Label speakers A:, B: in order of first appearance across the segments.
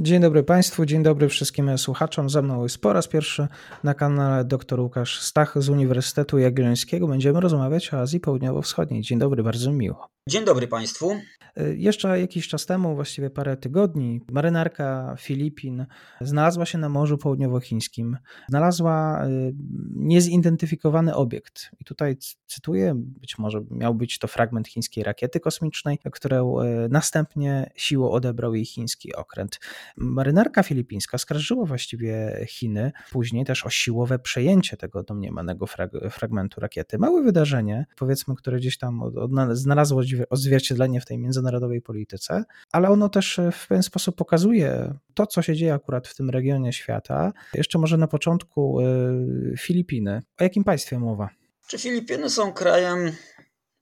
A: Dzień dobry Państwu, dzień dobry wszystkim słuchaczom. Ze mną jest po raz pierwszy na kanale dr Łukasz Stach z Uniwersytetu Jagiellońskiego. Będziemy rozmawiać o Azji Południowo-Wschodniej. Dzień dobry, bardzo miło.
B: Dzień dobry Państwu.
A: Y, jeszcze jakiś czas temu, właściwie parę tygodni, marynarka Filipin znalazła się na Morzu Południowochińskim. Znalazła y, niezidentyfikowany obiekt. I tutaj cytuję, być może miał być to fragment chińskiej rakiety kosmicznej, którą y, następnie siłą odebrał jej chiński okręt. Marynarka filipińska skarżyła właściwie Chiny później też o siłowe przejęcie tego domniemanego frag- fragmentu rakiety. Małe wydarzenie, powiedzmy, które gdzieś tam znalazło odzwierciedlenie w tej międzynarodowej polityce, ale ono też w pewien sposób pokazuje to, co się dzieje akurat w tym regionie świata. Jeszcze może na początku y, Filipiny. O jakim państwie mowa?
B: Czy Filipiny są krajem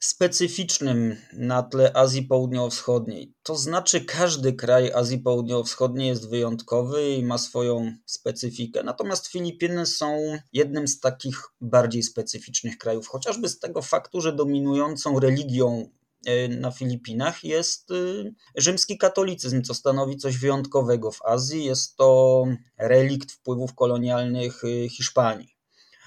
B: specyficznym na tle Azji Południowo-Wschodniej. To znaczy, każdy kraj Azji Południowo-Wschodniej jest wyjątkowy i ma swoją specyfikę. Natomiast Filipiny są jednym z takich bardziej specyficznych krajów, chociażby z tego faktu, że dominującą religią e, na Filipinach jest e, rzymski katolicyzm, co stanowi coś wyjątkowego w Azji. Jest to relikt wpływów kolonialnych e, Hiszpanii.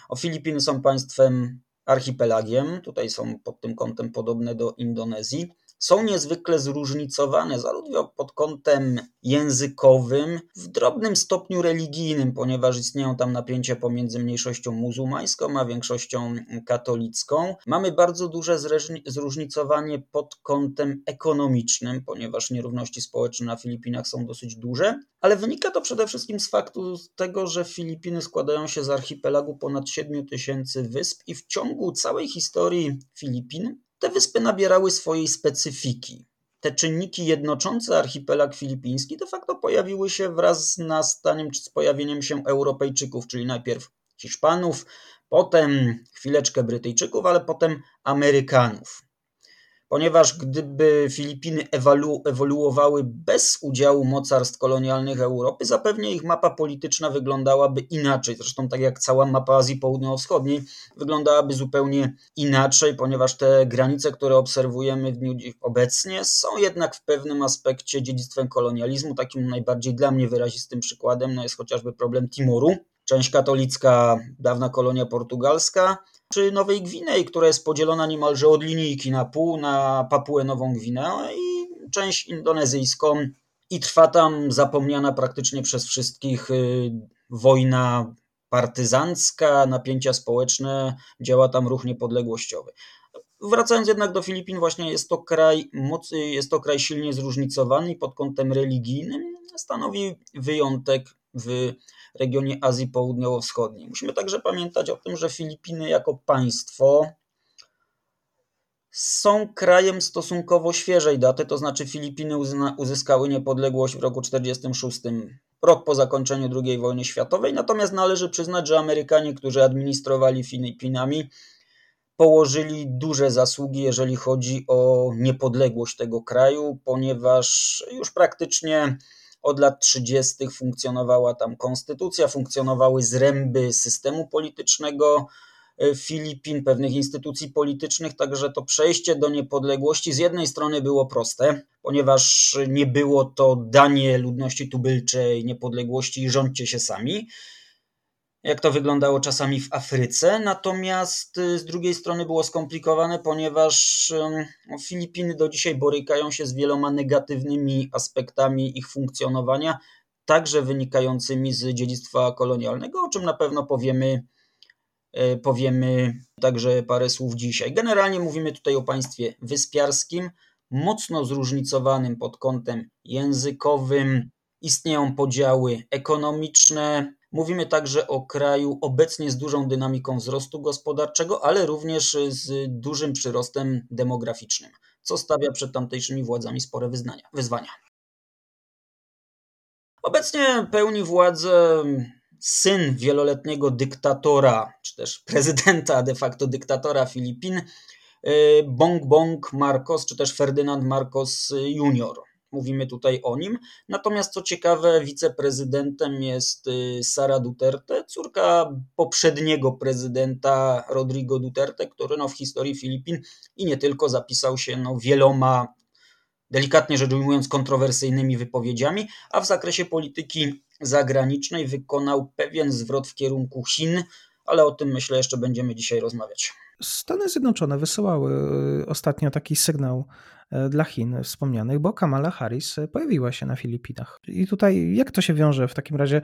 B: O Filipiny są państwem archipelagiem, tutaj są pod tym kątem podobne do Indonezji, są niezwykle zróżnicowane, zarówno pod kątem językowym, w drobnym stopniu religijnym, ponieważ istnieją tam napięcia pomiędzy mniejszością muzułmańską a większością katolicką. Mamy bardzo duże zróżnicowanie pod kątem ekonomicznym, ponieważ nierówności społeczne na Filipinach są dosyć duże, ale wynika to przede wszystkim z faktu tego, że Filipiny składają się z archipelagu ponad 7 tysięcy wysp i w ciągu całej historii Filipin te wyspy nabierały swojej specyfiki. Te czynniki jednoczące archipelag filipiński de facto pojawiły się wraz z nastaniem czy z pojawieniem się Europejczyków, czyli najpierw Hiszpanów, potem chwileczkę Brytyjczyków, ale potem Amerykanów ponieważ gdyby Filipiny ewolu ewoluowały bez udziału mocarstw kolonialnych Europy, zapewne ich mapa polityczna wyglądały inaczej. Zresztą tak jak cała mapa Azji Południowo-Wschodniej wyglądałaby zupełnie inaczej, ponieważ te granice, które obserwujemy w dniu obecnie, są jednak w pewnym aspekcie dziedzictwem kolonializmu. Takim najbardziej dla mnie wyrazistym przykładem no jest chociażby problem Timoru, część katolicka, dawna kolonia portugalska, czy Nowej Gwinei, która jest podzielona niemalże od linijki na pół na Papuę Nową Gwineę i część indonezyjską i trwa tam zapomniana praktycznie przez wszystkich y, wojna partyzancka, napięcia społeczne, działa tam ruch niepodległościowy. Wracając jednak do Filipin, właśnie jest to kraj jest to kraj silnie zróżnicowany pod kątem religijnym stanowi wyjątek w regionie Azji Południowo-Wschodniej. Musimy także pamiętać o tym, że Filipiny jako państwo są krajem stosunkowo świeżej daty, to znaczy Filipiny uzyskały niepodległość w roku 1946, rok po zakończeniu II wojny światowej, natomiast należy przyznać, że Amerykanie, którzy administrowali Filipinami, położyli duże zasługi, jeżeli chodzi o niepodległość tego kraju, ponieważ już praktycznie od lat 30. funkcjonowała tam konstytucja, funkcjonowały zręby systemu politycznego e, Filipin, pewnych instytucji politycznych, także to przejście do niepodległości z jednej strony było proste, ponieważ nie było to danie ludności tubylczej niepodległości i rządźcie się sami, jak to wyglądało czasami w Afryce. Natomiast y, z drugiej strony było skomplikowane, ponieważ Filipiny do dzisiaj borykają się z wieloma negatywnymi aspektami ich funkcjonowania, także wynikającymi z dziedzictwa kolonialnego, o czym na pewno powiemy, y, powiemy także parę słów dzisiaj. Generalnie mówimy tutaj o państwie wyspiarskim, mocno zróżnicowanym pod kątem językowym, istnieją podziały ekonomiczne, Mówimy także o kraju obecnie z dużą dynamiką wzrostu gospodarczego, ale również z dużym przyrostem demograficznym, co stawia przed tamtejszymi władzami spore wyzwania. Obecnie pełni władzę syn wieloletniego dyktatora, czy też prezydenta, de facto dyktatora Filipin, y, Bong Bong Marcos, czy też Ferdynand Marcos Jr. Mówimy tutaj o nim. Natomiast co ciekawe, wiceprezydentem jest y, Sara Duterte, córka poprzedniego prezydenta Rodrigo Duterte, który no, w historii Filipin i nie tylko zapisał się no, wieloma delikatnie rzecz ujmując, kontrowersyjnymi wypowiedziami, a w zakresie polityki zagranicznej wykonał pewien zwrot w kierunku Chin, ale o tym myślę jeszcze będziemy dzisiaj rozmawiać.
A: Stany Zjednoczone wysyłały y, ostatnio taki sygnał dla Chin wspomnianych, bo Kamala Harris pojawiła się na Filipinach. I tutaj jak to się wiąże w takim razie?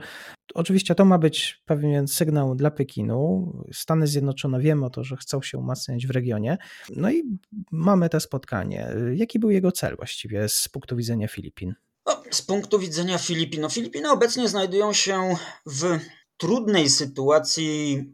A: Oczywiście to ma być pewien sygnał dla Pekinu. Stany Zjednoczone wiemy o to, że chcą się umacniać w regionie. No i mamy to spotkanie. Jaki był jego cel właściwie z punktu widzenia Filipin?
B: No, z punktu widzenia Filipin. No, Filipiny obecnie znajdują się w trudnej sytuacji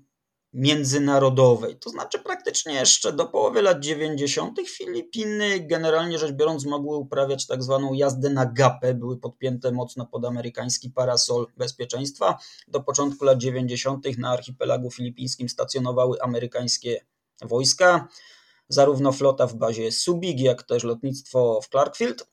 B: międzynarodowej. To znaczy praktycznie jeszcze do połowy lat 90. Filipiny generalnie rzecz biorąc mogły uprawiać tak zwaną jazdę na gapę, były podpięte mocno pod amerykański parasol bezpieczeństwa. Do początku lat 90. na archipelagu filipińskim stacjonowały amerykańskie wojska, zarówno flota w bazie Subig, jak też lotnictwo w Clarkfield.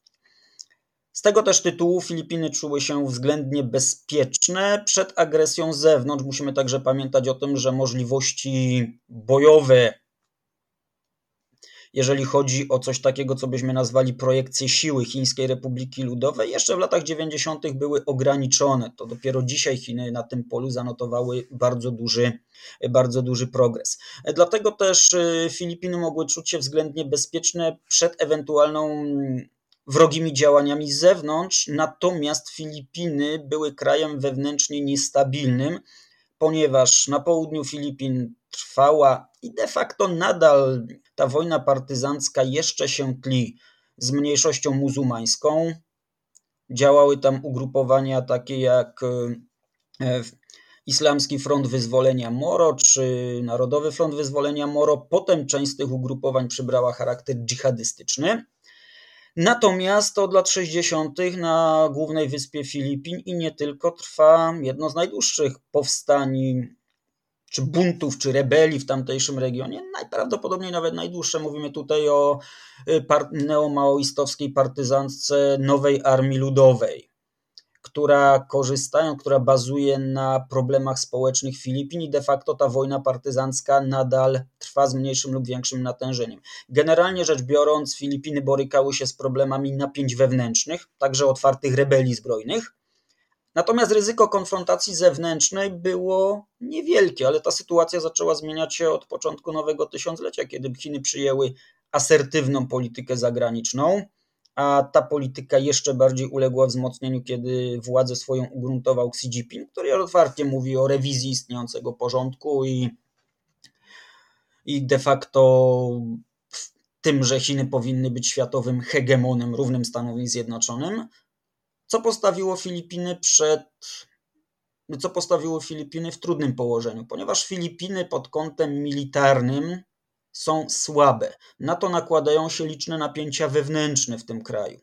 B: Z tego też tytułu Filipiny czuły się względnie bezpieczne przed agresją z zewnątrz. Musimy także pamiętać o tym, że możliwości bojowe, jeżeli chodzi o coś takiego, co byśmy nazwali projekcję siły Chińskiej Republiki Ludowej, jeszcze w latach 90. były ograniczone. To dopiero dzisiaj Chiny na tym polu zanotowały bardzo duży, bardzo duży progres. Dlatego też y, Filipiny mogły czuć się względnie bezpieczne przed ewentualną wrogimi działaniami z zewnątrz, natomiast Filipiny były krajem wewnętrznie niestabilnym, ponieważ na południu Filipin trwała i de facto nadal ta wojna partyzancka jeszcze się tli z mniejszością muzułmańską. Działały tam ugrupowania takie jak e, Islamski Front Wyzwolenia Moro czy Narodowy Front Wyzwolenia Moro. Potem część z tych ugrupowań przybrała charakter dżihadystyczny. Natomiast od lat 60. na głównej wyspie Filipin i nie tylko trwa jedno z najdłuższych powstań, czy buntów, czy rebelii w tamtejszym regionie. Najprawdopodobniej nawet najdłuższe. Mówimy tutaj o y, neomaoistowskiej partyzance Nowej Armii Ludowej która korzystają, która bazuje na problemach społecznych Filipin i de facto ta wojna partyzancka nadal trwa z mniejszym lub większym natężeniem. Generalnie rzecz biorąc, Filipiny borykały się z problemami napięć wewnętrznych, także otwartych rebelii zbrojnych. Natomiast ryzyko konfrontacji zewnętrznej było niewielkie, ale ta sytuacja zaczęła zmieniać się od początku nowego tysiąclecia, kiedy Chiny przyjęły asertywną politykę zagraniczną a ta polityka jeszcze bardziej uległa wzmocnieniu, kiedy władzę swoją ugruntował Xi Jinping, który otwarcie mówi o rewizji istniejącego porządku i, i de facto tym, że Chiny powinny być światowym hegemonem równym Stanom Zjednoczonym, co postawiło Filipiny przed co postawiło Filipiny w trudnym położeniu, ponieważ Filipiny pod kątem militarnym są słabe. Na to nakładają się liczne napięcia wewnętrzne w tym kraju.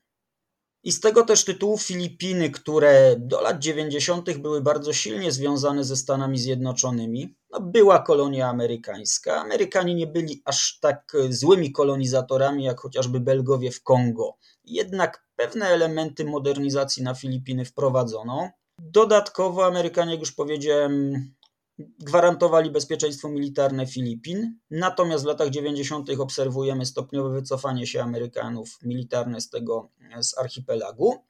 B: I z tego też tytułu Filipiny, które do lat 90. były bardzo silnie związane ze Stanami Zjednoczonymi, no była kolonia amerykańska. Amerykanie nie byli aż tak złymi kolonizatorami jak chociażby Belgowie w Kongo. Jednak pewne elementy modernizacji na Filipiny wprowadzono. Dodatkowo Amerykanie, jak już powiedziałem, gwarantowali bezpieczeństwo militarne Filipin. Natomiast w latach 90. obserwujemy stopniowe wycofanie się Amerykanów militarne z tego z archipelagu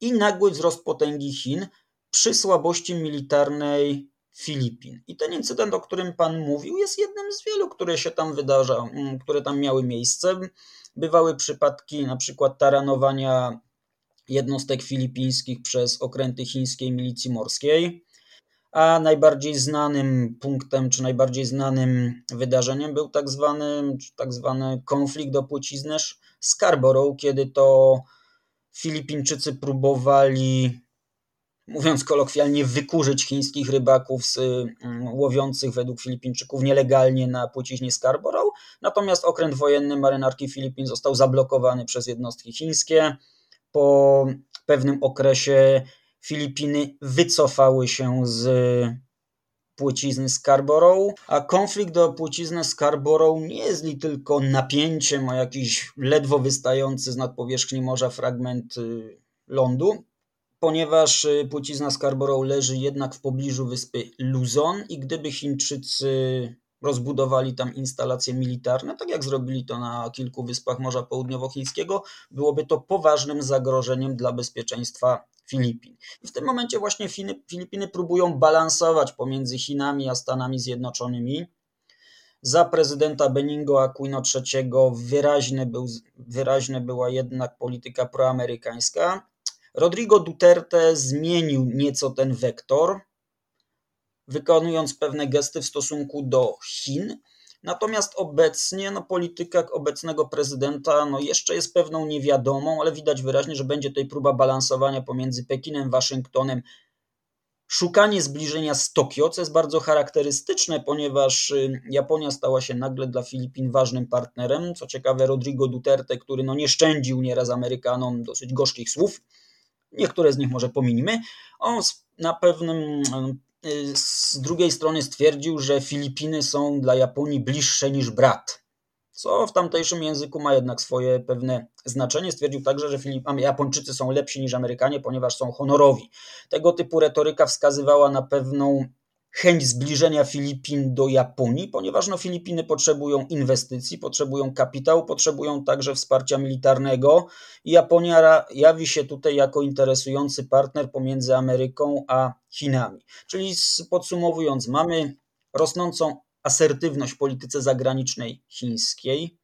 B: i nagły wzrost potęgi Chin przy słabości militarnej Filipin. I ten incydent, o którym Pan mówił, jest jednym z wielu, które się tam wydarza, mm, które tam miały miejsce. Bywały przypadki na przykład taranowania jednostek filipińskich przez okręty chińskiej milicji morskiej a najbardziej znanym punktem, czy najbardziej znanym wydarzeniem był tak zwany, tak zwany konflikt o płciznę Scarborough, kiedy to Filipińczycy próbowali mówiąc kolokwialnie, wykurzyć chińskich rybaków z mm, łowiących według Filipińczyków nielegalnie na płciźnie Scarborough. Natomiast okręt wojenny marynarki Filipin został zablokowany przez jednostki chińskie. Po pewnym okresie Filipiny wycofały się z płcizny Scarborough, a konflikt do płcizny Scarborough nie jest li tylko napięciem o jakiś ledwo wystający z nadpowierzchni morza fragment y, lądu, ponieważ y, płcizna Scarborough leży jednak w pobliżu wyspy Luzon i gdyby Chińczycy rozbudowali tam instalacje militarne, tak jak zrobili to na kilku wyspach Morza Południowochińskiego, byłoby to poważnym zagrożeniem dla bezpieczeństwa Filipin. I w tym momencie właśnie Filipiny próbują balansować pomiędzy Chinami a Stanami Zjednoczonymi. Za prezydenta Beningo Aquino III wyraźne, był, wyraźne była jednak polityka proamerykańska. Rodrigo Duterte zmienił nieco ten wektor, wykonując pewne gesty w stosunku do Chin. Natomiast obecnie no, polityka obecnego prezydenta no, jeszcze jest pewną niewiadomą, ale widać wyraźnie, że będzie tutaj próba balansowania pomiędzy Pekinem, Waszyngtonem, szukanie zbliżenia z Tokio, co jest bardzo charakterystyczne, ponieważ y, Japonia stała się nagle dla Filipin ważnym partnerem. Co ciekawe, Rodrigo Duterte, który no nie szczędził nieraz Amerykanom dosyć gorzkich słów, niektóre z nich może pominimy, on na pewnym z drugiej strony stwierdził, że Filipiny są dla Japonii bliższe niż brat, co w tamtejszym języku ma jednak swoje pewne znaczenie. Stwierdził także, że Japończycy są lepsi niż Amerykanie, ponieważ są honorowi. Tego typu retoryka wskazywała na pewną chęć zbliżenia Filipin do Japonii, ponieważ no, Filipiny potrzebują inwestycji, potrzebują kapitału, potrzebują także wsparcia militarnego i Japonia jawi się tutaj jako interesujący partner pomiędzy Ameryką a Chinami. Czyli podsumowując, mamy rosnącą asertywność w polityce zagranicznej chińskiej,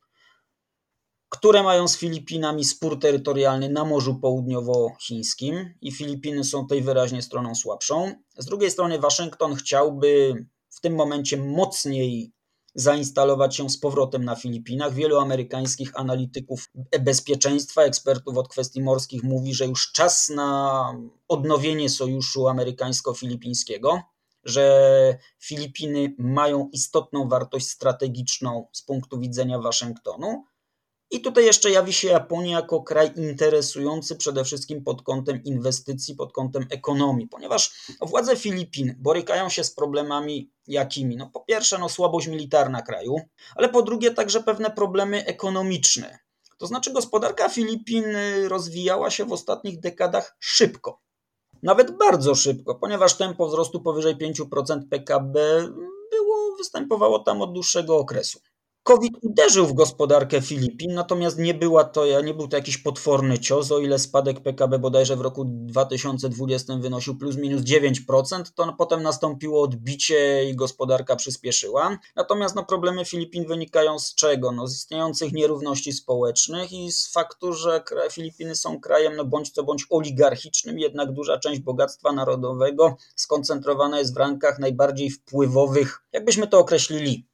B: które mają z Filipinami spór terytorialny na Morzu Południowochińskim i Filipiny są tej wyraźnie stroną słabszą. Z drugiej strony Waszyngton chciałby w tym momencie mocniej zainstalować się z powrotem na Filipinach. Wielu amerykańskich analityków bezpieczeństwa, ekspertów od kwestii morskich mówi, że już czas na odnowienie sojuszu amerykańsko-filipińskiego, że Filipiny mają istotną wartość strategiczną z punktu widzenia Waszyngtonu i tutaj jeszcze jawi się Japonia jako kraj interesujący przede wszystkim pod kątem inwestycji, pod kątem ekonomii, ponieważ władze Filipin borykają się z problemami jakimi? No po pierwsze, no słabość militarna kraju, ale po drugie także pewne problemy ekonomiczne. To znaczy gospodarka Filipin rozwijała się w ostatnich dekadach szybko. Nawet bardzo szybko, ponieważ tempo wzrostu powyżej 5% PKB było, występowało tam od dłuższego okresu. COVID uderzył w gospodarkę Filipin, natomiast nie, była to, nie był to jakiś potworny cios, o ile spadek PKB bodajże w roku 2020 wynosił plus minus 9%, to potem nastąpiło odbicie i gospodarka przyspieszyła. Natomiast no, problemy Filipin wynikają z czego? No, z istniejących nierówności społecznych i z faktu, że Filipiny są krajem no, bądź co bądź oligarchicznym, jednak duża część bogactwa narodowego skoncentrowana jest w rankach najbardziej wpływowych, jakbyśmy to określili,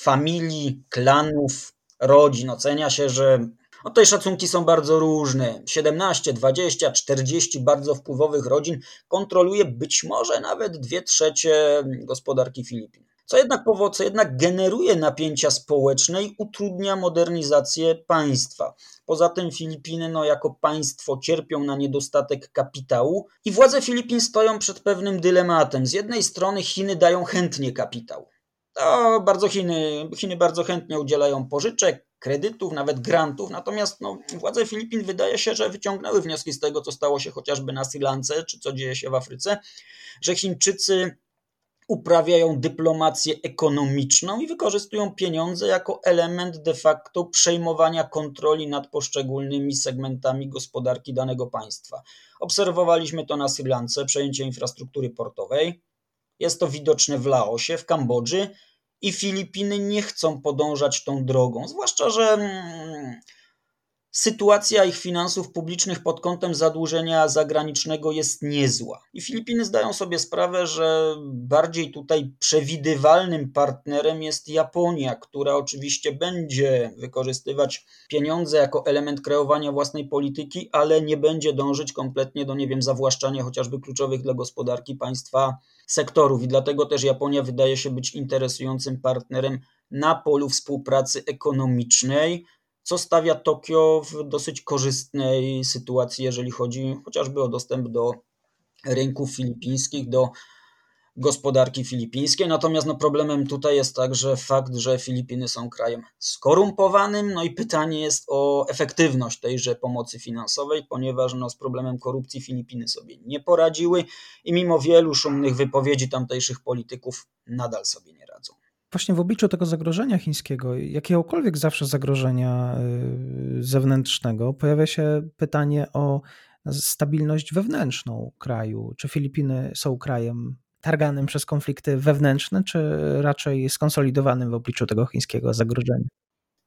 B: familii, klanów, rodzin. Ocenia się, że no tutaj szacunki są bardzo różne. 17, 20, 40 bardzo wpływowych rodzin kontroluje być może nawet dwie trzecie gospodarki Filipin. Co jednak, co jednak generuje napięcia społeczne i utrudnia modernizację państwa. Poza tym Filipiny no, jako państwo cierpią na niedostatek kapitału i władze Filipin stoją przed pewnym dylematem. Z jednej strony Chiny dają chętnie kapitał, to bardzo Chiny, Chiny bardzo chętnie udzielają pożyczek, kredytów, nawet grantów, natomiast no, władze Filipin wydaje się, że wyciągnęły wnioski z tego, co stało się chociażby na Sri Lance, czy co dzieje się w Afryce, że Chińczycy uprawiają dyplomację ekonomiczną i wykorzystują pieniądze jako element de facto przejmowania kontroli nad poszczególnymi segmentami gospodarki danego państwa. Obserwowaliśmy to na Sri Lance, przejęcie infrastruktury portowej, jest to widoczne w Laosie, w Kambodży i Filipiny nie chcą podążać tą drogą. Zwłaszcza, że mm, sytuacja ich finansów publicznych pod kątem zadłużenia zagranicznego jest niezła. I Filipiny zdają sobie sprawę, że bardziej tutaj przewidywalnym partnerem jest Japonia, która oczywiście będzie wykorzystywać pieniądze jako element kreowania własnej polityki, ale nie będzie dążyć kompletnie do, nie wiem, zawłaszczania chociażby kluczowych dla gospodarki państwa sektorów. I dlatego też Japonia wydaje się być interesującym partnerem na polu współpracy ekonomicznej co stawia Tokio w dosyć korzystnej sytuacji, jeżeli chodzi chociażby o dostęp do rynków filipińskich, do gospodarki filipińskiej. Natomiast no, problemem tutaj jest także fakt, że Filipiny są krajem skorumpowanym, no i pytanie jest o efektywność tejże pomocy finansowej, ponieważ no, z problemem korupcji Filipiny sobie nie poradziły i mimo wielu szumnych wypowiedzi tamtejszych polityków nadal sobie nie radzą
A: właśnie w obliczu tego zagrożenia chińskiego, jakiegokolwiek zawsze zagrożenia y, zewnętrznego, pojawia się pytanie o stabilność wewnętrzną kraju. Czy Filipiny są krajem targanym przez konflikty wewnętrzne, czy raczej skonsolidowanym w obliczu tego chińskiego zagrożenia?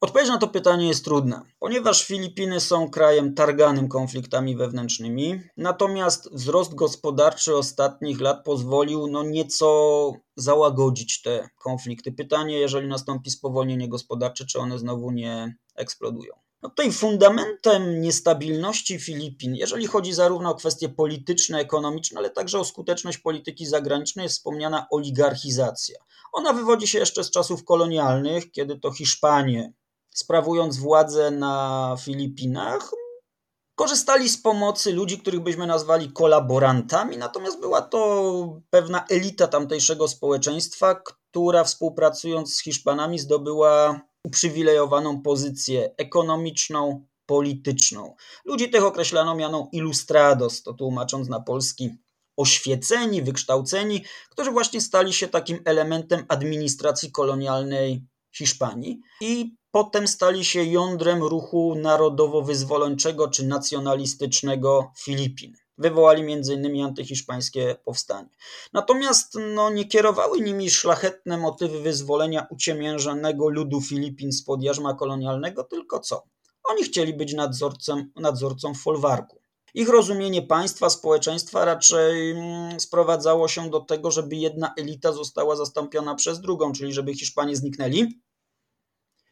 B: Odpowiedź na to pytanie jest trudna, ponieważ Filipiny są krajem targanym konfliktami wewnętrznymi, natomiast wzrost gospodarczy ostatnich lat pozwolił no nieco załagodzić te konflikty. Pytanie, jeżeli nastąpi spowolnienie gospodarcze, czy one znowu nie eksplodują. No tutaj fundamentem niestabilności Filipin, jeżeli chodzi zarówno o kwestie polityczne, ekonomiczne, ale także o skuteczność polityki zagranicznej, jest wspomniana oligarchizacja. Ona wywodzi się jeszcze z czasów kolonialnych, kiedy to Hiszpanie sprawując władzę na Filipinach, korzystali z pomocy ludzi, których byśmy nazwali kolaborantami, natomiast była to pewna elita tamtejszego społeczeństwa, która współpracując z Hiszpanami zdobyła uprzywilejowaną pozycję ekonomiczną, polityczną. Ludzi tych określano mianą ilustrados, to tłumacząc na polski oświeceni, wykształceni, którzy właśnie stali się takim elementem administracji kolonialnej Hiszpanii i potem stali się jądrem ruchu narodowo-wyzwoleńczego czy nacjonalistycznego Filipin. Wywołali m.in. antyhiszpańskie powstanie. Natomiast no, nie kierowały nimi szlachetne motywy wyzwolenia uciemiężonego ludu Filipin spod jarzma kolonialnego, tylko co? Oni chcieli być nadzorcą, nadzorcą folwarku. Ich rozumienie państwa, społeczeństwa raczej mm, sprowadzało się do tego, żeby jedna elita została zastąpiona przez drugą, czyli żeby Hiszpanie zniknęli,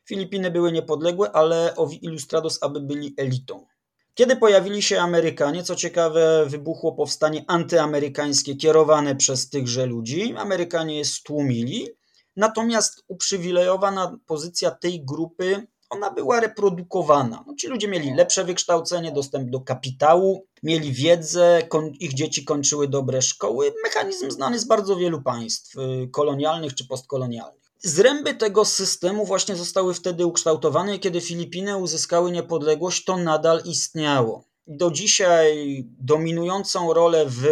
B: Filipiny były niepodległe, ale owi Ilustrados aby byli elitą. Kiedy pojawili się Amerykanie, co ciekawe, wybuchło powstanie antyamerykańskie kierowane przez tychże ludzi. Amerykanie je stłumili, natomiast uprzywilejowana pozycja tej grupy ona była reprodukowana. No, ci ludzie mieli lepsze wykształcenie, dostęp do kapitału, mieli wiedzę, ich dzieci kończyły dobre szkoły. Mechanizm znany z bardzo wielu państw y, kolonialnych czy postkolonialnych. Zręby tego systemu właśnie zostały wtedy ukształtowane i kiedy Filipiny uzyskały niepodległość, to nadal istniało. Do dzisiaj dominującą rolę w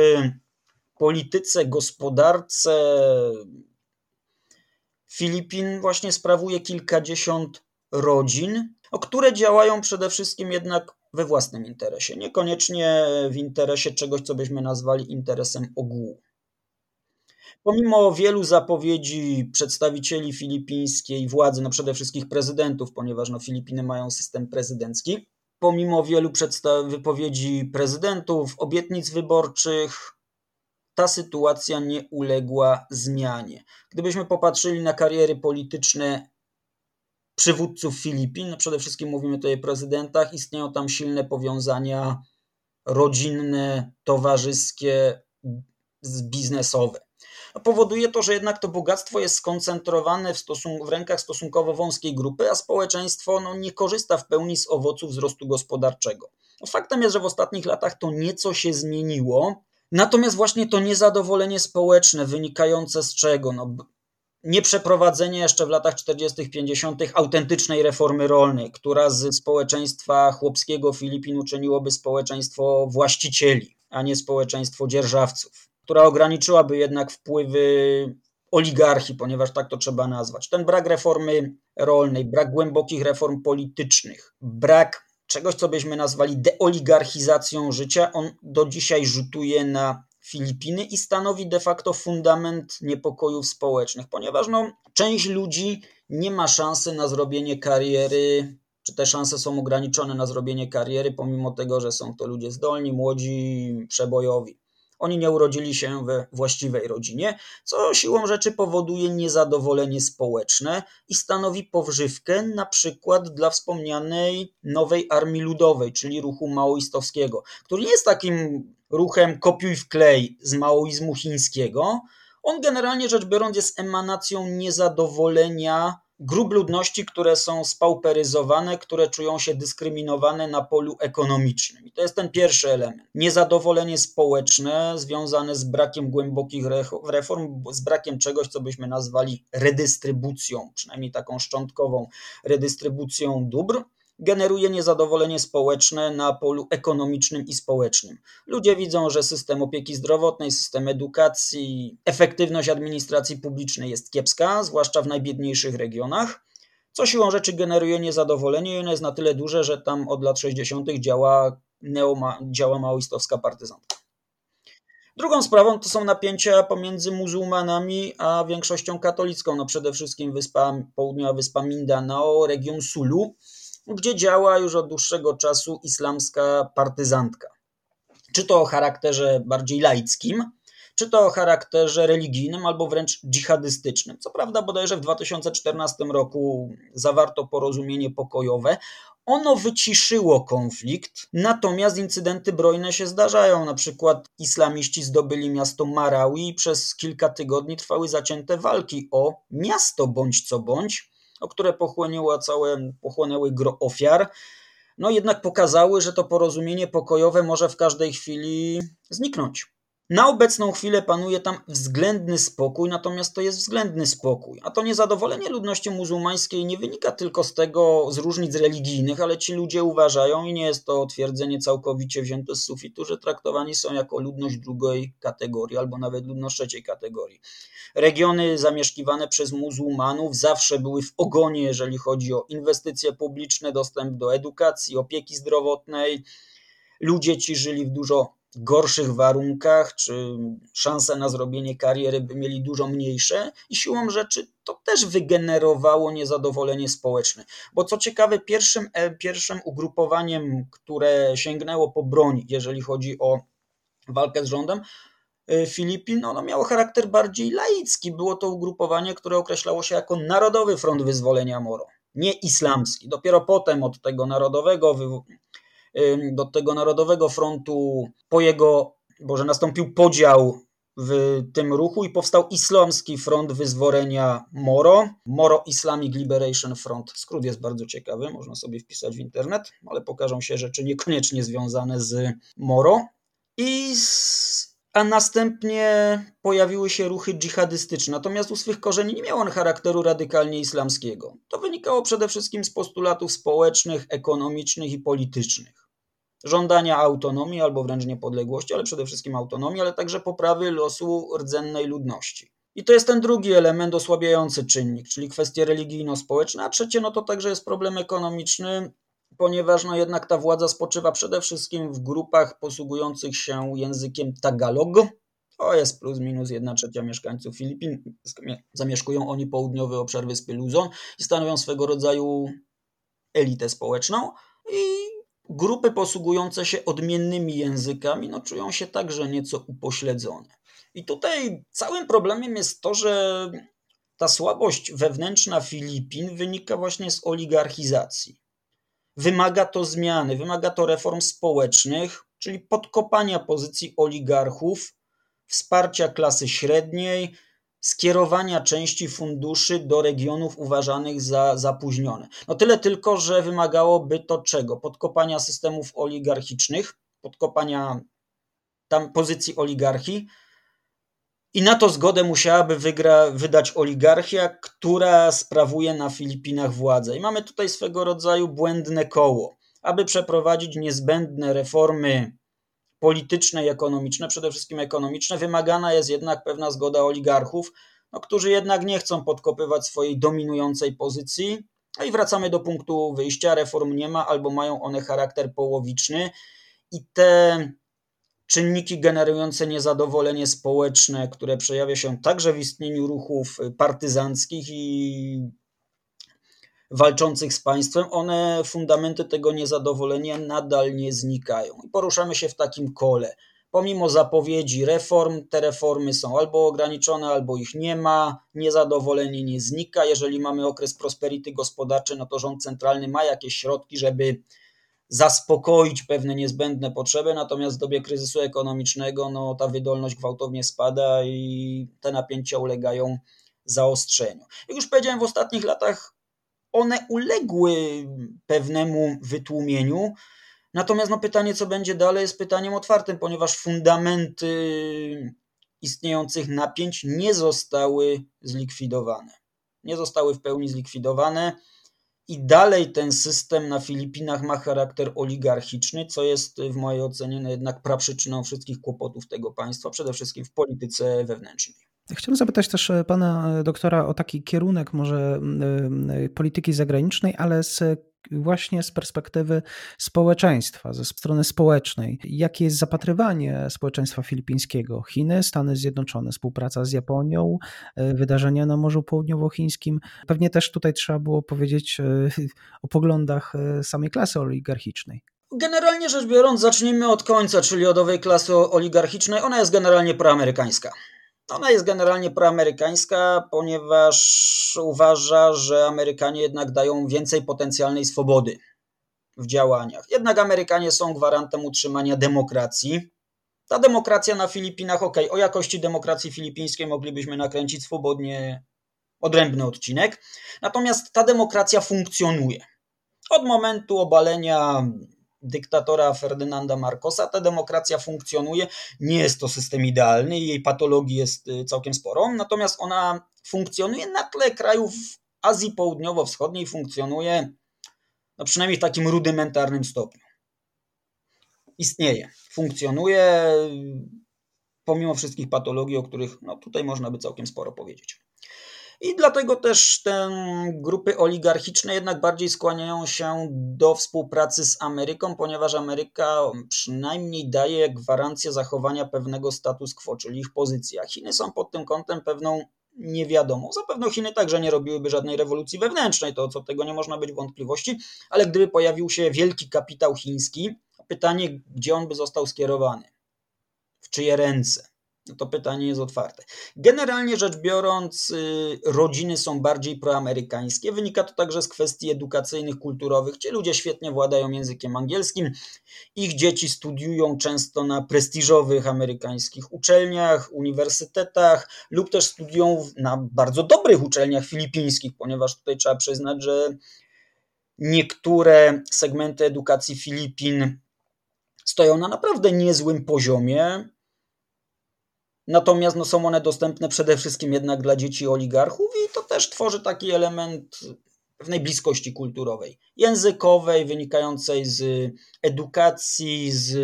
B: polityce, gospodarce Filipin właśnie sprawuje kilkadziesiąt rodzin, o które działają przede wszystkim jednak we własnym interesie, niekoniecznie w interesie czegoś, co byśmy nazwali interesem ogółu. Pomimo wielu zapowiedzi przedstawicieli filipińskiej władzy, no przede wszystkim prezydentów, ponieważ no Filipiny mają system prezydencki, pomimo wielu wypowiedzi prezydentów, obietnic wyborczych, ta sytuacja nie uległa zmianie. Gdybyśmy popatrzyli na kariery polityczne przywódców Filipin, no przede wszystkim mówimy tutaj o prezydentach, istnieją tam silne powiązania rodzinne, towarzyskie, biznesowe powoduje to, że jednak to bogactwo jest skoncentrowane w, stosun- w rękach stosunkowo wąskiej grupy, a społeczeństwo no, nie korzysta w pełni z owoców wzrostu gospodarczego. No, faktem jest, że w ostatnich latach to nieco się zmieniło, natomiast właśnie to niezadowolenie społeczne wynikające z czego? No, nieprzeprowadzenie jeszcze w latach 40., 50. autentycznej reformy rolnej, która z społeczeństwa chłopskiego Filipin uczyniłoby społeczeństwo właścicieli, a nie społeczeństwo dzierżawców która ograniczyłaby jednak wpływy oligarchii, ponieważ tak to trzeba nazwać. Ten brak reformy rolnej, brak głębokich reform politycznych, brak czegoś, co byśmy nazwali deoligarchizacją życia, on do dzisiaj rzutuje na Filipiny i stanowi de facto fundament niepokojów społecznych, ponieważ no, część ludzi nie ma szansy na zrobienie kariery czy te szanse są ograniczone na zrobienie kariery, pomimo tego, że są to ludzie zdolni, młodzi, przebojowi. Oni nie urodzili się we właściwej rodzinie, co siłą rzeczy powoduje niezadowolenie społeczne i stanowi powrzywkę na przykład dla wspomnianej nowej armii ludowej, czyli ruchu maoistowskiego, który nie jest takim ruchem kopiuj w klej z maoizmu chińskiego. On generalnie rzecz biorąc jest emanacją niezadowolenia grup ludności, które są spauperyzowane, które czują się dyskryminowane na polu ekonomicznym. I to jest ten pierwszy element. Niezadowolenie społeczne związane z brakiem głębokich reform, z brakiem czegoś, co byśmy nazwali redystrybucją, przynajmniej taką szczątkową redystrybucją dóbr generuje niezadowolenie społeczne na polu ekonomicznym i społecznym. Ludzie widzą, że system opieki zdrowotnej, system edukacji, efektywność administracji publicznej jest kiepska, zwłaszcza w najbiedniejszych regionach, co siłą rzeczy generuje niezadowolenie i ono jest na tyle duże, że tam od lat 60. działa, neoma, działa maoistowska partyzantka. Drugą sprawą to są napięcia pomiędzy muzułmanami a większością katolicką. No przede wszystkim wyspa, południowa wyspa Mindanao, region Sulu, gdzie działa już od dłuższego czasu islamska partyzantka. Czy to o charakterze bardziej laickim, czy to o charakterze religijnym, albo wręcz dżihadystycznym. Co prawda, bodajże w 2014 roku zawarto porozumienie pokojowe. Ono wyciszyło konflikt, natomiast incydenty brojne się zdarzają. Na przykład islamiści zdobyli miasto Marawi i przez kilka tygodni trwały zacięte walki o miasto bądź co bądź no, które pochłonęło całe, pochłonęły gro ofiar, no jednak pokazały, że to porozumienie pokojowe może w każdej chwili zniknąć. Na obecną chwilę panuje tam względny spokój, natomiast to jest względny spokój. A to niezadowolenie ludności muzułmańskiej nie wynika tylko z tego, z różnic religijnych, ale ci ludzie uważają, i nie jest to twierdzenie całkowicie wzięte z sufitu, że traktowani są jako ludność drugiej kategorii albo nawet ludność trzeciej kategorii. Regiony zamieszkiwane przez muzułmanów zawsze były w ogonie, jeżeli chodzi o inwestycje publiczne, dostęp do edukacji, opieki zdrowotnej. Ludzie ci żyli w dużo gorszych warunkach, czy szanse na zrobienie kariery by mieli dużo mniejsze, i siłą rzeczy to też wygenerowało niezadowolenie społeczne. Bo co ciekawe, pierwszym, e, pierwszym ugrupowaniem, które sięgnęło po broń, jeżeli chodzi o walkę z rządem, e, Filipin, ono miało charakter bardziej laicki. Było to ugrupowanie, które określało się jako Narodowy Front Wyzwolenia Moro, nie islamski. Dopiero potem od tego narodowego do tego Narodowego Frontu po jego, że nastąpił podział w tym ruchu i powstał Islamski Front Wyzwolenia Moro, Moro Islamic Liberation Front. Skrót jest bardzo ciekawy, można sobie wpisać w internet, ale pokażą się rzeczy niekoniecznie związane z Moro. I a następnie pojawiły się ruchy dżihadystyczne. Natomiast u swych korzeni nie miał on charakteru radykalnie islamskiego. To wynikało przede wszystkim z postulatów społecznych, ekonomicznych i politycznych. Żądania autonomii albo wręcz niepodległości, ale przede wszystkim autonomii, ale także poprawy losu rdzennej ludności. I to jest ten drugi element osłabiający czynnik, czyli kwestie religijno-społeczne, a trzecie no to także jest problem ekonomiczny, ponieważ no jednak ta władza spoczywa przede wszystkim w grupach posługujących się językiem Tagalog. To jest plus minus 1 trzecia mieszkańców Filipin. Zamieszkują oni południowy obszar wyspy Luzon i stanowią swego rodzaju elitę społeczną. I grupy posługujące się odmiennymi językami no, czują się także nieco upośledzone. I tutaj całym problemem jest to, że ta słabość wewnętrzna Filipin wynika właśnie z oligarchizacji. Wymaga to zmiany, wymaga to reform społecznych, czyli podkopania pozycji oligarchów, wsparcia klasy średniej, skierowania części funduszy do regionów uważanych za zapóźnione. No tyle tylko, że wymagałoby to czego? Podkopania systemów oligarchicznych, podkopania tam pozycji oligarchii, i na to zgodę musiałaby wygra, wydać oligarchia, która sprawuje na Filipinach władzę. I mamy tutaj swego rodzaju błędne koło. Aby przeprowadzić niezbędne reformy polityczne i ekonomiczne, przede wszystkim ekonomiczne, wymagana jest jednak pewna zgoda oligarchów, no, którzy jednak nie chcą podkopywać swojej dominującej pozycji. No i wracamy do punktu wyjścia. Reform nie ma albo mają one charakter połowiczny. I te czynniki generujące niezadowolenie społeczne, które przejawia się także w istnieniu ruchów partyzanckich i walczących z państwem, one, fundamenty tego niezadowolenia nadal nie znikają. I poruszamy się w takim kole. Pomimo zapowiedzi reform, te reformy są albo ograniczone, albo ich nie ma. Niezadowolenie nie znika. Jeżeli mamy okres prosperity gospodarczej, no to rząd centralny ma jakieś środki, żeby zaspokoić pewne niezbędne potrzeby, natomiast w dobie kryzysu ekonomicznego no, ta wydolność gwałtownie spada i te napięcia ulegają zaostrzeniu. Jak już powiedziałem, w ostatnich latach one uległy pewnemu wytłumieniu, natomiast no, pytanie, co będzie dalej, jest pytaniem otwartym, ponieważ fundamenty istniejących napięć nie zostały zlikwidowane. Nie zostały w pełni zlikwidowane i dalej ten system na Filipinach ma charakter oligarchiczny, co jest w mojej ocenie no jednak praprzyczyną wszystkich kłopotów tego państwa, przede wszystkim w polityce wewnętrznej.
A: Chciałbym zapytać też e, pana e, doktora o taki kierunek może e, polityki zagranicznej, ale z właśnie z perspektywy społeczeństwa, ze strony społecznej. Jakie jest zapatrywanie społeczeństwa filipińskiego? Chiny, Stany Zjednoczone, współpraca z Japonią, wydarzenia na Morzu Południowochińskim. Pewnie też tutaj trzeba było powiedzieć o poglądach samej klasy oligarchicznej.
B: Generalnie rzecz biorąc, zacznijmy od końca, czyli od owej klasy oligarchicznej. Ona jest generalnie proamerykańska. Ona jest generalnie proamerykańska, ponieważ uważa, że Amerykanie jednak dają więcej potencjalnej swobody w działaniach. Jednak Amerykanie są gwarantem utrzymania demokracji. Ta demokracja na Filipinach, ok, o jakości demokracji filipińskiej moglibyśmy nakręcić swobodnie odrębny odcinek. Natomiast ta demokracja funkcjonuje. Od momentu obalenia dyktatora Ferdynanda Marcosa ta demokracja funkcjonuje. Nie jest to system idealny jej patologii jest y, całkiem sporo, natomiast ona funkcjonuje na tle krajów Azji Południowo-Wschodniej, funkcjonuje no przynajmniej w takim rudymentarnym stopniu. Istnieje, funkcjonuje pomimo wszystkich patologii, o których no, tutaj można by całkiem sporo powiedzieć. I dlatego też te grupy oligarchiczne jednak bardziej skłaniają się do współpracy z Ameryką, ponieważ Ameryka przynajmniej daje gwarancję zachowania pewnego status quo, czyli ich pozycji. A Chiny są pod tym kątem pewną niewiadomą. Zapewne Chiny także nie robiłyby żadnej rewolucji wewnętrznej, to co tego nie można być wątpliwości, ale gdyby pojawił się wielki kapitał chiński, pytanie, gdzie on by został skierowany? W czyje ręce? To pytanie jest otwarte. Generalnie rzecz biorąc, y, rodziny są bardziej proamerykańskie. Wynika to także z kwestii edukacyjnych, kulturowych, gdzie ludzie świetnie władają językiem angielskim. Ich dzieci studiują często na prestiżowych amerykańskich uczelniach, uniwersytetach lub też studiują na bardzo dobrych uczelniach filipińskich, ponieważ tutaj trzeba przyznać, że niektóre segmenty edukacji Filipin stoją na naprawdę niezłym poziomie Natomiast no, są one dostępne przede wszystkim jednak dla dzieci oligarchów i to też tworzy taki element pewnej bliskości kulturowej, językowej, wynikającej z edukacji, z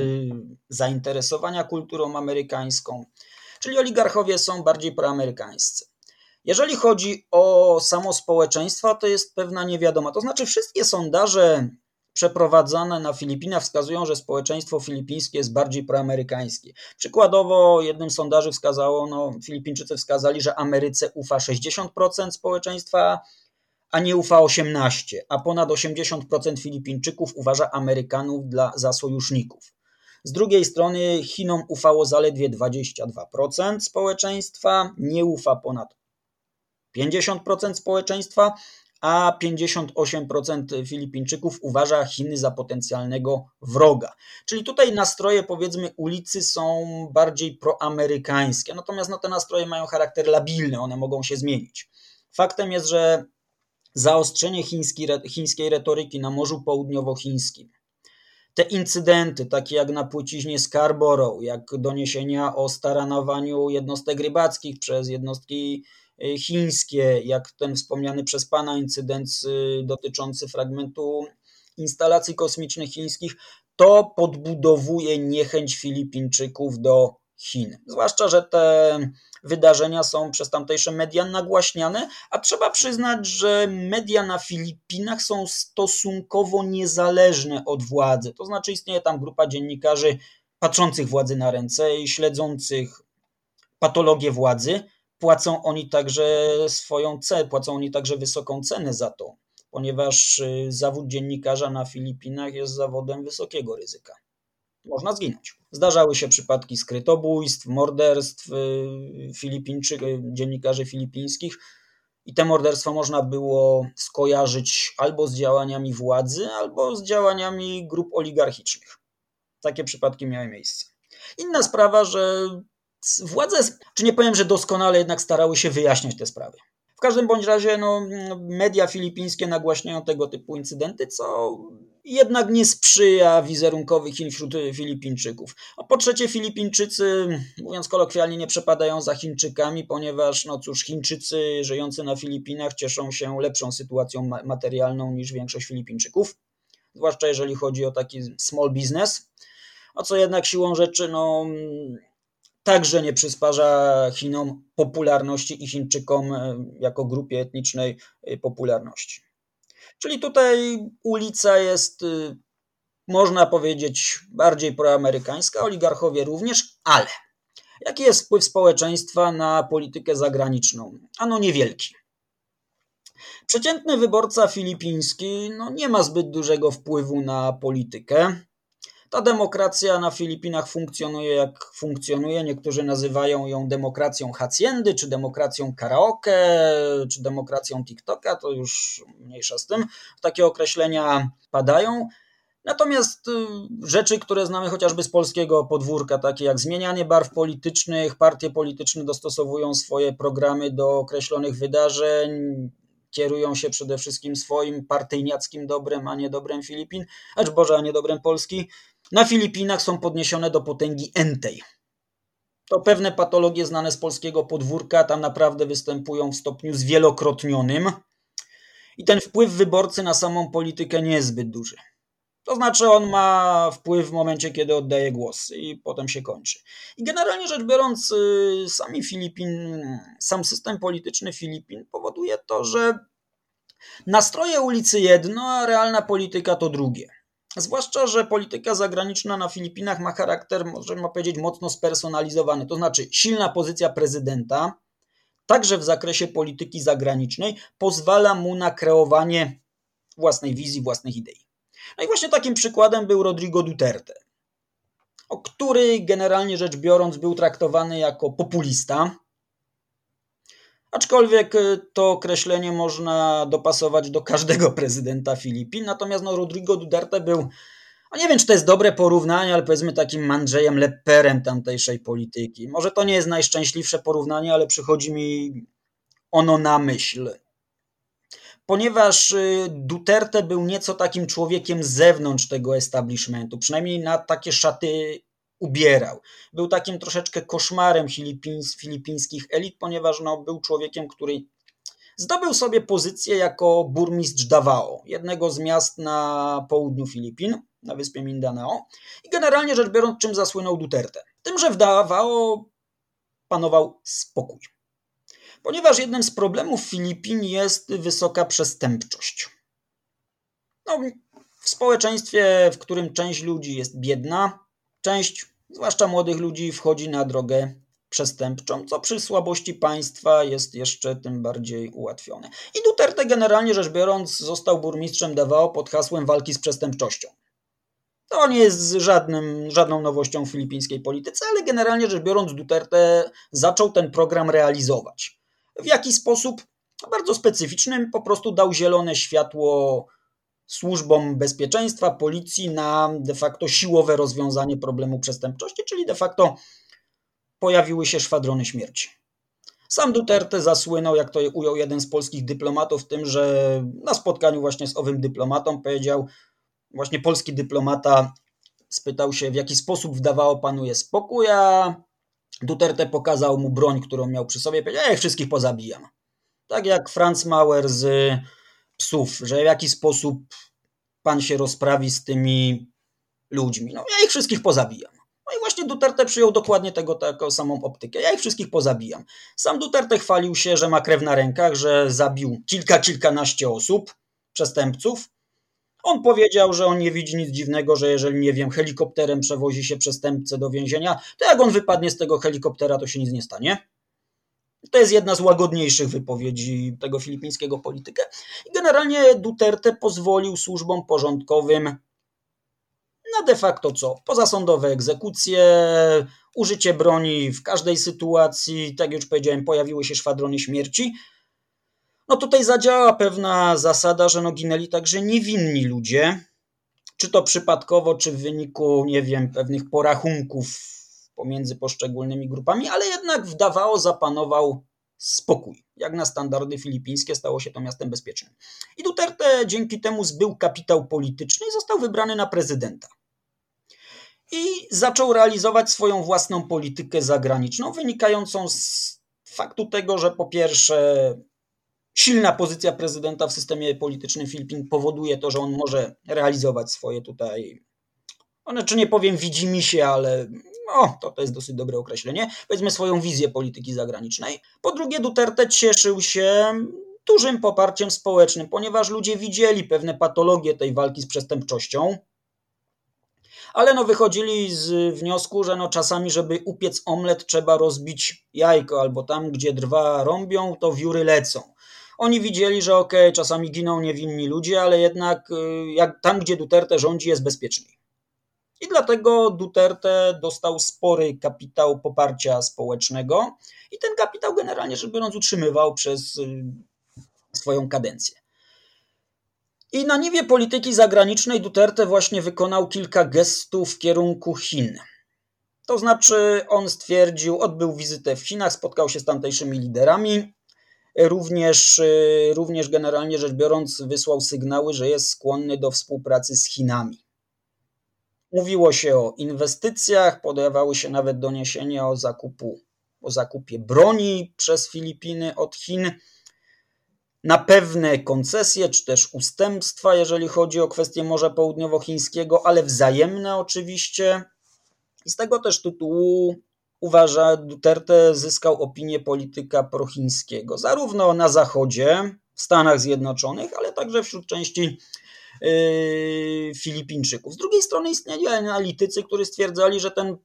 B: zainteresowania kulturą amerykańską. Czyli oligarchowie są bardziej proamerykańscy. Jeżeli chodzi o samo społeczeństwo, to jest pewna niewiadoma. To znaczy, wszystkie sondaże przeprowadzane na Filipinach wskazują, że społeczeństwo filipińskie jest bardziej proamerykańskie. Przykładowo jednym sondaży wskazało, no Filipińczycy wskazali, że Ameryce ufa 60% społeczeństwa, a nie ufa 18%, a ponad 80% Filipińczyków uważa Amerykanów dla, za sojuszników. Z drugiej strony Chinom ufało zaledwie 22% społeczeństwa, nie ufa ponad 50% społeczeństwa, a 58% Filipińczyków uważa Chiny za potencjalnego wroga. Czyli tutaj nastroje, powiedzmy, ulicy są bardziej proamerykańskie, natomiast no, te nastroje mają charakter labilny, one mogą się zmienić. Faktem jest, że zaostrzenie chiński, chińskiej retoryki na Morzu Południowochińskim, te incydenty, takie jak na płyciźnie Scarborough, jak doniesienia o staranowaniu jednostek rybackich przez jednostki chińskie, jak ten wspomniany przez Pana incydent dotyczący fragmentu instalacji kosmicznych chińskich, to podbudowuje niechęć Filipińczyków do Chin. Zwłaszcza, że te wydarzenia są przez tamtejsze media nagłaśniane, a trzeba przyznać, że media na Filipinach są stosunkowo niezależne od władzy. To znaczy istnieje tam grupa dziennikarzy patrzących władzy na ręce i śledzących patologię władzy, płacą oni także swoją cenę, płacą oni także wysoką cenę za to, ponieważ y, zawód dziennikarza na Filipinach jest zawodem wysokiego ryzyka. Można zginąć. Zdarzały się przypadki skrytobójstw, morderstw y, Filipińczyk, dziennikarzy filipińskich i te morderstwa można było skojarzyć albo z działaniami władzy, albo z działaniami grup oligarchicznych. Takie przypadki miały miejsce. Inna sprawa, że władze, czy nie powiem, że doskonale jednak starały się wyjaśniać te sprawy. W każdym bądź razie no, media filipińskie nagłaśniają tego typu incydenty, co jednak nie sprzyja wizerunkowi Chin wśród Filipińczyków. A po trzecie, Filipińczycy, mówiąc kolokwialnie, nie przepadają za Chińczykami, ponieważ, no cóż, Chińczycy żyjący na Filipinach cieszą się lepszą sytuacją materialną niż większość Filipińczyków, zwłaszcza jeżeli chodzi o taki small business, a co jednak siłą rzeczy, no także nie przysparza Chinom popularności i Chińczykom e, jako grupie etnicznej e, popularności. Czyli tutaj ulica jest, e, można powiedzieć, bardziej proamerykańska, oligarchowie również, ale jaki jest wpływ społeczeństwa na politykę zagraniczną? Ano niewielki. Przeciętny wyborca filipiński no, nie ma zbyt dużego wpływu na politykę. Ta demokracja na Filipinach funkcjonuje jak funkcjonuje. Niektórzy nazywają ją demokracją haciendy, czy demokracją karaoke, czy demokracją TikToka, to już mniejsza z tym. Takie określenia padają. Natomiast y, rzeczy, które znamy chociażby z polskiego podwórka, takie jak zmienianie barw politycznych, partie polityczne dostosowują swoje programy do określonych wydarzeń, kierują się przede wszystkim swoim partyjniackim dobrem, a nie dobrem Filipin, acz Boże, a nie dobrem Polski na Filipinach są podniesione do potęgi entej. To pewne patologie znane z polskiego podwórka tam naprawdę występują w stopniu zwielokrotnionym i ten wpływ wyborcy na samą politykę nie jest zbyt duży. To znaczy, on ma wpływ w momencie, kiedy oddaje głos i potem się kończy. I generalnie rzecz biorąc, y, sami Filipin, sam system polityczny Filipin powoduje to, że nastroje ulicy jedno, a realna polityka to drugie. Zwłaszcza, że polityka zagraniczna na Filipinach ma charakter, możemy powiedzieć, mocno spersonalizowany. To znaczy, silna pozycja prezydenta, także w zakresie polityki zagranicznej, pozwala mu na kreowanie własnej wizji, własnych idei. No i właśnie takim przykładem był Rodrigo Duterte, który generalnie rzecz biorąc był traktowany jako populista, Aczkolwiek y, to określenie można dopasować do każdego prezydenta Filipin. Natomiast no, Rodrigo Duterte był, no nie wiem czy to jest dobre porównanie, ale powiedzmy takim Mandrzejem Leperem tamtejszej polityki. Może to nie jest najszczęśliwsze porównanie, ale przychodzi mi ono na myśl. Ponieważ y, Duterte był nieco takim człowiekiem z zewnątrz tego establishmentu, przynajmniej na takie szaty ubierał. Był takim troszeczkę koszmarem filipińs, filipińskich elit, ponieważ no, był człowiekiem, który zdobył sobie pozycję jako burmistrz Davao, jednego z miast na południu Filipin, na wyspie Mindanao. I generalnie rzecz biorąc, czym zasłynął Duterte? Tym, że w Davao panował spokój. Ponieważ jednym z problemów Filipin jest wysoka przestępczość. No, w społeczeństwie, w którym część ludzi jest biedna, część zwłaszcza młodych ludzi, wchodzi na drogę przestępczą, co przy słabości państwa jest jeszcze tym bardziej ułatwione. I Duterte generalnie rzecz biorąc został burmistrzem Davao pod hasłem walki z przestępczością. To nie jest żadnym, żadną nowością w filipińskiej polityce, ale generalnie rzecz biorąc Duterte zaczął ten program realizować. W jaki sposób? Bardzo specyficznym, po prostu dał zielone światło służbom bezpieczeństwa, policji na de facto siłowe rozwiązanie problemu przestępczości, czyli de facto pojawiły się szwadrony śmierci. Sam Duterte zasłynął, jak to ujął jeden z polskich dyplomatów, tym, że na spotkaniu właśnie z owym dyplomatą powiedział, właśnie polski dyplomata spytał się, w jaki sposób wdawało panuje spokój, a Duterte pokazał mu broń, którą miał przy sobie, powiedział, ja wszystkich pozabijam. Tak jak Franz Mauer z psów, że w jaki sposób pan się rozprawi z tymi ludźmi. No ja ich wszystkich pozabijam. No i właśnie Duterte przyjął dokładnie tego, taką samą optykę. Ja ich wszystkich pozabijam. Sam Duterte chwalił się, że ma krew na rękach, że zabił kilka, kilkanaście osób, przestępców. On powiedział, że on nie widzi nic dziwnego, że jeżeli, nie wiem, helikopterem przewozi się przestępcę do więzienia, to jak on wypadnie z tego helikoptera, to się nic nie stanie. To jest jedna z łagodniejszych wypowiedzi tego filipińskiego polityka. I generalnie Duterte pozwolił służbom porządkowym na de facto co? Pozasądowe egzekucje, użycie broni w każdej sytuacji, tak jak już powiedziałem, pojawiły się szwadrony śmierci. No tutaj zadziała pewna zasada, że no ginęli także niewinni ludzie, czy to przypadkowo, czy w wyniku, nie wiem, pewnych porachunków pomiędzy poszczególnymi grupami, ale jednak wdawało zapanował spokój. Jak na standardy filipińskie stało się to miastem bezpiecznym. I Duterte dzięki temu zbył kapitał polityczny i został wybrany na prezydenta. I zaczął realizować swoją własną politykę zagraniczną, wynikającą z faktu tego, że po pierwsze silna pozycja prezydenta w systemie politycznym Filipin powoduje to, że on może realizować swoje tutaj, one czy nie powiem widzi mi się, ale no, to, to jest dosyć dobre określenie, powiedzmy swoją wizję polityki zagranicznej. Po drugie Duterte cieszył się dużym poparciem społecznym, ponieważ ludzie widzieli pewne patologie tej walki z przestępczością, ale no wychodzili z wniosku, że no czasami, żeby upiec omlet, trzeba rozbić jajko, albo tam, gdzie drwa rąbią, to wióry lecą. Oni widzieli, że okej, okay, czasami giną niewinni ludzie, ale jednak y, jak tam, gdzie Duterte rządzi, jest bezpieczniej. I dlatego Duterte dostał spory kapitał poparcia społecznego i ten kapitał generalnie rzecz biorąc utrzymywał przez y, swoją kadencję. I na niwie polityki zagranicznej Duterte właśnie wykonał kilka gestów w kierunku Chin. To znaczy, on stwierdził, odbył wizytę w Chinach, spotkał się z tamtejszymi liderami, również, y, również generalnie rzecz biorąc, wysłał sygnały, że jest skłonny do współpracy z Chinami. Mówiło się o inwestycjach, podawały się nawet doniesienia o, zakupu, o zakupie broni przez Filipiny od Chin na pewne koncesje czy też ustępstwa, jeżeli chodzi o kwestię Morza Południowochińskiego, ale wzajemne oczywiście. I z tego też tytułu uważa, Duterte zyskał opinię polityka prochińskiego, zarówno na Zachodzie, w Stanach Zjednoczonych, ale także wśród części Filipińczyków. Z drugiej strony istnieli analitycy, którzy stwierdzali, że ten,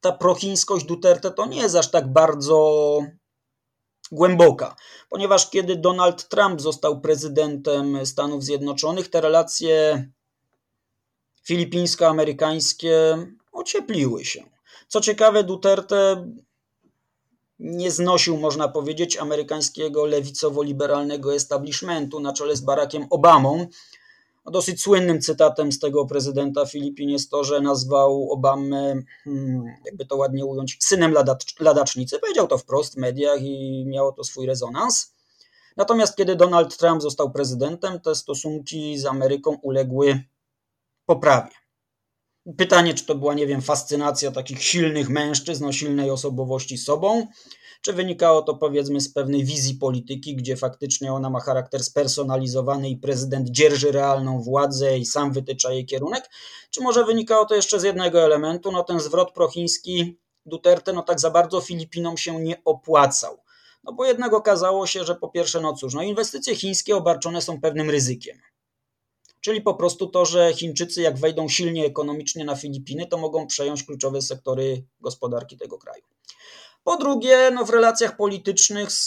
B: ta prochińskość Duterte to nie jest aż tak bardzo głęboka, ponieważ kiedy Donald Trump został prezydentem Stanów Zjednoczonych, te relacje filipińsko-amerykańskie ociepliły się. Co ciekawe, Duterte nie znosił, można powiedzieć, amerykańskiego lewicowo-liberalnego establishmentu na czele z Barackiem Obamą, no, dosyć słynnym cytatem z tego prezydenta Filipin jest to, że nazwał Obamę, hmm, jakby to ładnie ująć, synem ladacz, ladacznicy. Powiedział to wprost w mediach i miało to swój rezonans. Natomiast kiedy Donald Trump został prezydentem, te stosunki z Ameryką uległy poprawie. Pytanie, czy to była, nie wiem, fascynacja takich silnych mężczyzn o silnej osobowości sobą, czy wynikało to powiedzmy z pewnej wizji polityki, gdzie faktycznie ona ma charakter spersonalizowany i prezydent dzierży realną władzę i sam wytycza jej kierunek, czy może wynikało to jeszcze z jednego elementu, no ten zwrot prochiński Duterte no tak za bardzo Filipinom się nie opłacał. No bo jednak okazało się, że po pierwsze, no cóż, no inwestycje chińskie obarczone są pewnym ryzykiem. Czyli po prostu to, że Chińczycy jak wejdą silnie ekonomicznie na Filipiny, to mogą przejąć kluczowe sektory gospodarki tego kraju. Po drugie, no w relacjach politycznych z,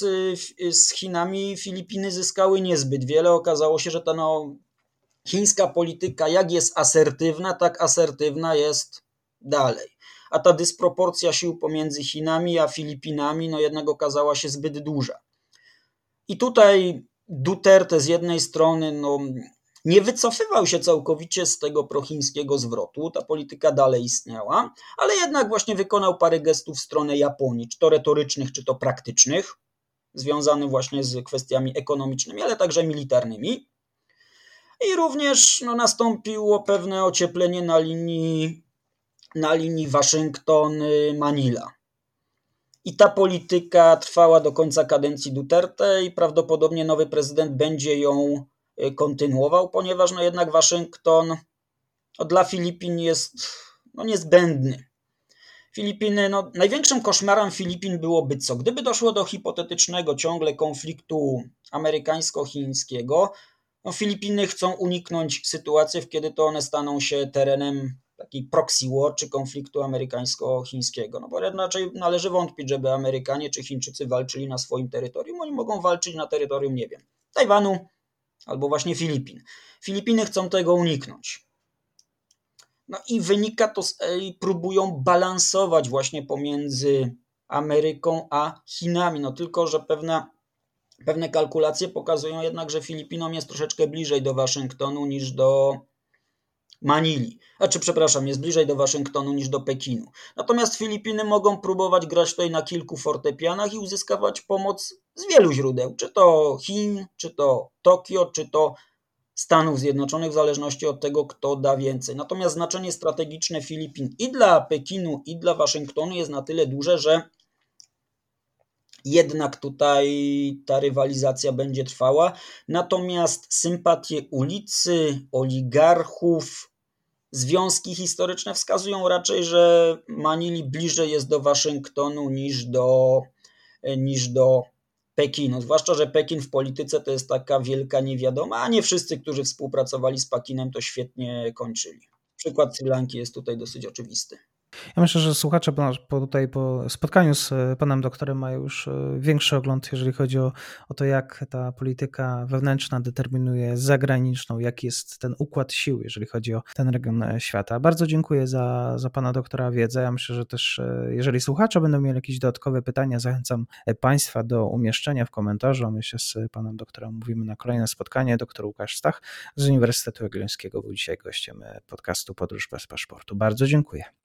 B: z Chinami Filipiny zyskały niezbyt wiele. Okazało się, że ta no, chińska polityka, jak jest asertywna, tak asertywna jest dalej. A ta dysproporcja sił pomiędzy Chinami a Filipinami, no jednak okazała się zbyt duża. I tutaj Duterte z jednej strony no, nie wycofywał się całkowicie z tego prochińskiego zwrotu, ta polityka dalej istniała, ale jednak właśnie wykonał parę gestów w stronę Japonii, czy to retorycznych, czy to praktycznych, związanych właśnie z kwestiami ekonomicznymi, ale także militarnymi. I również no, nastąpiło pewne ocieplenie na linii, na linii Waszyngton-Manila. I ta polityka trwała do końca kadencji Duterte i prawdopodobnie nowy prezydent będzie ją kontynuował, ponieważ no jednak Waszyngton no dla Filipin jest no niezbędny. Filipiny, no, największym koszmarem Filipin byłoby co? Gdyby doszło do hipotetycznego ciągle konfliktu amerykańsko-chińskiego, no Filipiny chcą uniknąć sytuacji, w kiedy to one staną się terenem takiej proxy war czy konfliktu amerykańsko-chińskiego. No bo raczej należy wątpić, żeby Amerykanie czy Chińczycy walczyli na swoim terytorium. Oni mogą walczyć na terytorium, nie wiem, Tajwanu albo właśnie Filipin. Filipiny chcą tego uniknąć. No i wynika to, z, próbują balansować właśnie pomiędzy Ameryką a Chinami. No tylko, że pewne, pewne kalkulacje pokazują jednak, że Filipinom jest troszeczkę bliżej do Waszyngtonu niż do Manili. Znaczy, przepraszam, jest bliżej do Waszyngtonu niż do Pekinu. Natomiast Filipiny mogą próbować grać tutaj na kilku fortepianach i uzyskawać pomoc z wielu źródeł. Czy to Chin, czy to Tokio, czy to Stanów Zjednoczonych, w zależności od tego, kto da więcej. Natomiast znaczenie strategiczne Filipin i dla Pekinu, i dla Waszyngtonu jest na tyle duże, że jednak tutaj ta rywalizacja będzie trwała. Natomiast sympatie ulicy, oligarchów, związki historyczne wskazują raczej, że Manili bliżej jest do Waszyngtonu niż do, niż do Pekinu. Zwłaszcza, że Pekin w polityce to jest taka wielka niewiadoma, a nie wszyscy, którzy współpracowali z Pekinem, to świetnie kończyli. Przykład Sri Lanki jest tutaj dosyć oczywisty.
A: Ja myślę, że słuchacze po, tutaj po spotkaniu z e, panem doktorem mają już e, większy ogląd, jeżeli chodzi o, o to, jak ta polityka wewnętrzna determinuje zagraniczną, jaki jest ten układ sił, jeżeli chodzi o ten region e, świata. Bardzo dziękuję za, za pana doktora wiedzę. Ja myślę, że też jeżeli słuchacze będą mieli jakieś dodatkowe pytania, zachęcam państwa do umieszczenia w komentarzu. My się z panem doktorem mówimy na kolejne spotkanie. Doktor Łukasz Stach z Uniwersytetu Jagiellońskiego był dzisiaj gościem podcastu Podróż bez paszportu. Bardzo dziękuję.